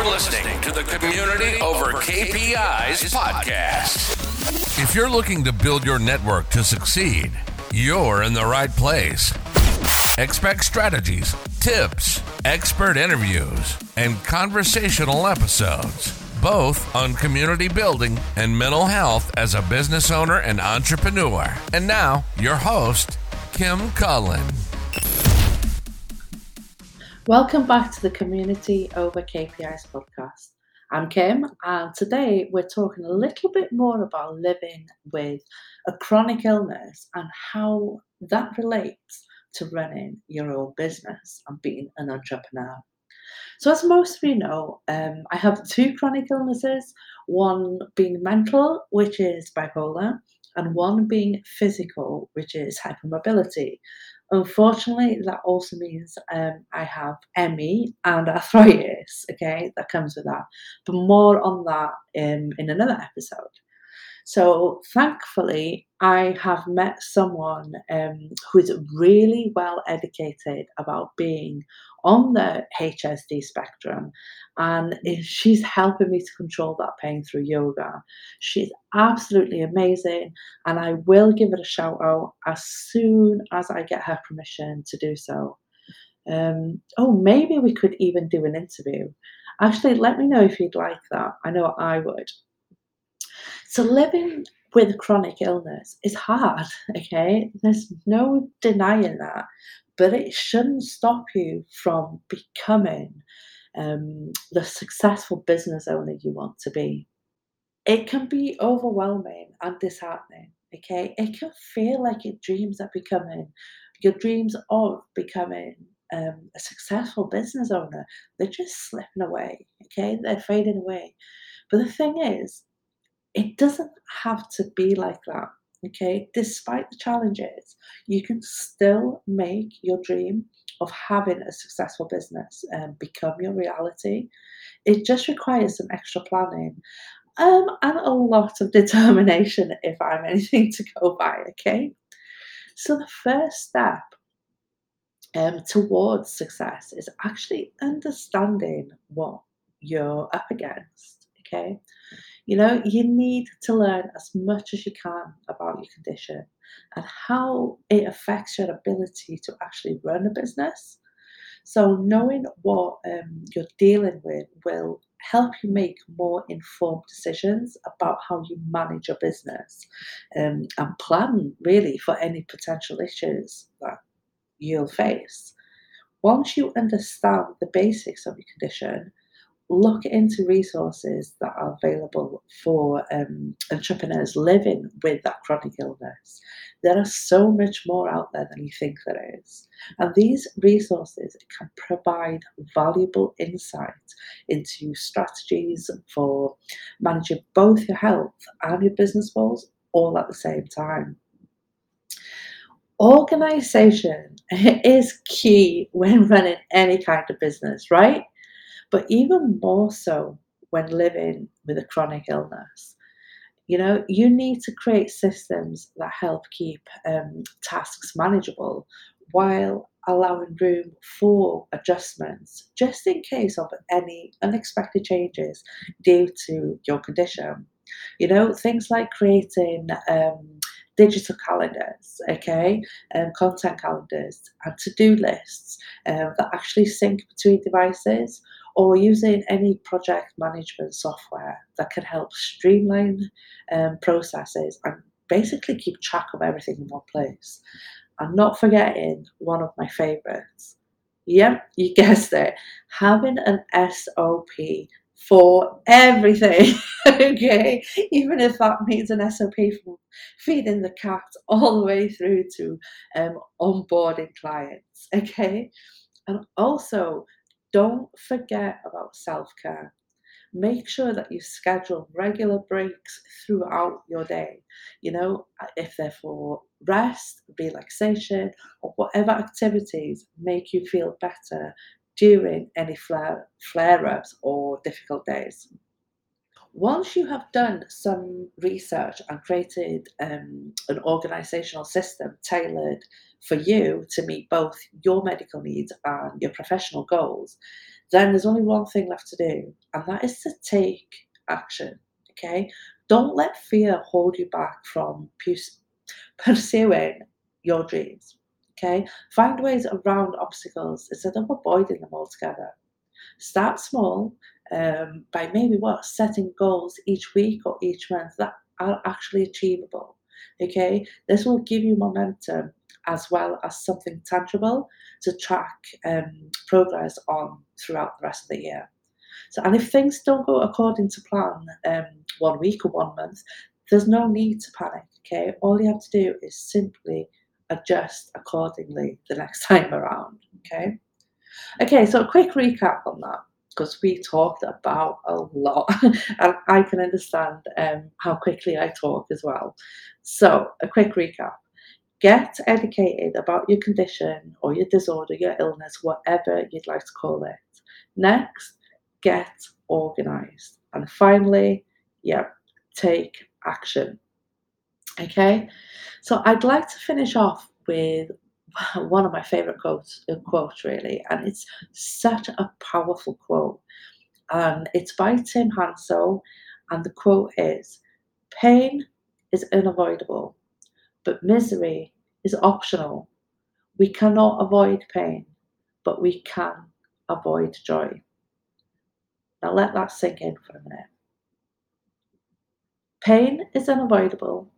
You're listening to the Community Over KPIs podcast. If you're looking to build your network to succeed, you're in the right place. Expect strategies, tips, expert interviews, and conversational episodes, both on community building and mental health as a business owner and entrepreneur. And now, your host, Kim Cullen. Welcome back to the Community Over KPIs podcast. I'm Kim, and today we're talking a little bit more about living with a chronic illness and how that relates to running your own business and being an entrepreneur. So, as most of you know, um, I have two chronic illnesses one being mental, which is bipolar, and one being physical, which is hypermobility. Unfortunately, that also means um, I have ME and arthritis, okay, that comes with that. But more on that in, in another episode. So, thankfully, I have met someone um, who is really well educated about being on the HSD spectrum, and she's helping me to control that pain through yoga. She's absolutely amazing, and I will give it a shout out as soon as I get her permission to do so. Um, oh, maybe we could even do an interview. Actually, let me know if you'd like that. I know I would. So living with chronic illness is hard, okay? There's no denying that, but it shouldn't stop you from becoming um, the successful business owner you want to be. It can be overwhelming and disheartening, okay? It can feel like your dreams are becoming, your dreams of becoming um, a successful business owner, they're just slipping away, okay? They're fading away. But the thing is, it doesn't have to be like that. Okay, despite the challenges, you can still make your dream of having a successful business um, become your reality. It just requires some extra planning um, and a lot of determination, if I'm anything to go by. Okay, so the first step um, towards success is actually understanding what you're up against. Okay, you know, you need to learn as much as you can about your condition and how it affects your ability to actually run a business. So, knowing what um, you're dealing with will help you make more informed decisions about how you manage your business um, and plan really for any potential issues that you'll face. Once you understand the basics of your condition, look into resources that are available for um, entrepreneurs living with that chronic illness. There are so much more out there than you think there is. And these resources can provide valuable insight into strategies for managing both your health and your business goals all at the same time. Organization is key when running any kind of business, right? But even more so when living with a chronic illness. You know, you need to create systems that help keep um, tasks manageable while allowing room for adjustments just in case of any unexpected changes due to your condition. You know, things like creating um, digital calendars, okay, um, content calendars, and to do lists um, that actually sync between devices or using any project management software that can help streamline um, processes and basically keep track of everything in one place. And not forgetting one of my favorites. Yep, you guessed it. Having an SOP for everything. okay, even if that means an SOP from feeding the cat all the way through to um, onboarding clients. Okay, and also don't forget about self care. Make sure that you schedule regular breaks throughout your day. You know, if they're for rest, relaxation, or whatever activities make you feel better during any flare, flare ups or difficult days. Once you have done some research and created um, an organizational system tailored for you to meet both your medical needs and your professional goals, then there's only one thing left to do, and that is to take action. Okay, don't let fear hold you back from pursuing your dreams. Okay, find ways around obstacles instead of avoiding them altogether. Start small um, by maybe what setting goals each week or each month that are actually achievable. Okay, this will give you momentum as well as something tangible to track um, progress on throughout the rest of the year. So, and if things don't go according to plan um, one week or one month, there's no need to panic. Okay, all you have to do is simply adjust accordingly the next time around. Okay, okay. So, a quick recap on that because we talked about a lot, and I can understand um, how quickly I talk as well. So, a quick recap. Get educated about your condition or your disorder, your illness, whatever you'd like to call it. Next, get organized. And finally, yeah, take action. Okay, so I'd like to finish off with one of my favorite quotes, uh, quotes really, and it's such a powerful quote. And it's by Tim Hansel, and the quote is Pain is unavoidable, but misery is optional. We cannot avoid pain, but we can avoid joy. Now let that sink in for a minute. Pain is unavoidable,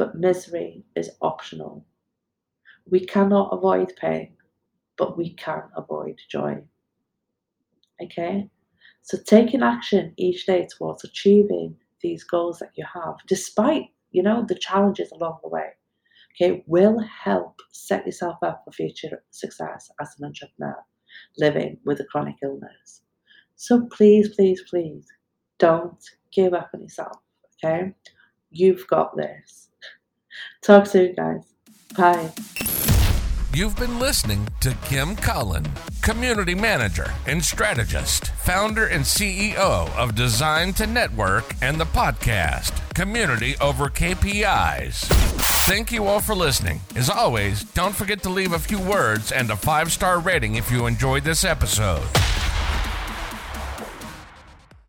but misery is optional. We cannot avoid pain, but we can avoid joy. Okay? So taking action each day towards achieving these goals that you have, despite, you know, the challenges along the way, okay, will help set yourself up for future success as an entrepreneur living with a chronic illness. So please, please, please don't give up on yourself, okay? You've got this. Talk soon, guys. Bye. You've been listening to Kim Cullen, Community Manager and Strategist, founder and CEO of Design to Network and the podcast Community Over KPIs. Thank you all for listening. As always, don't forget to leave a few words and a five star rating if you enjoyed this episode.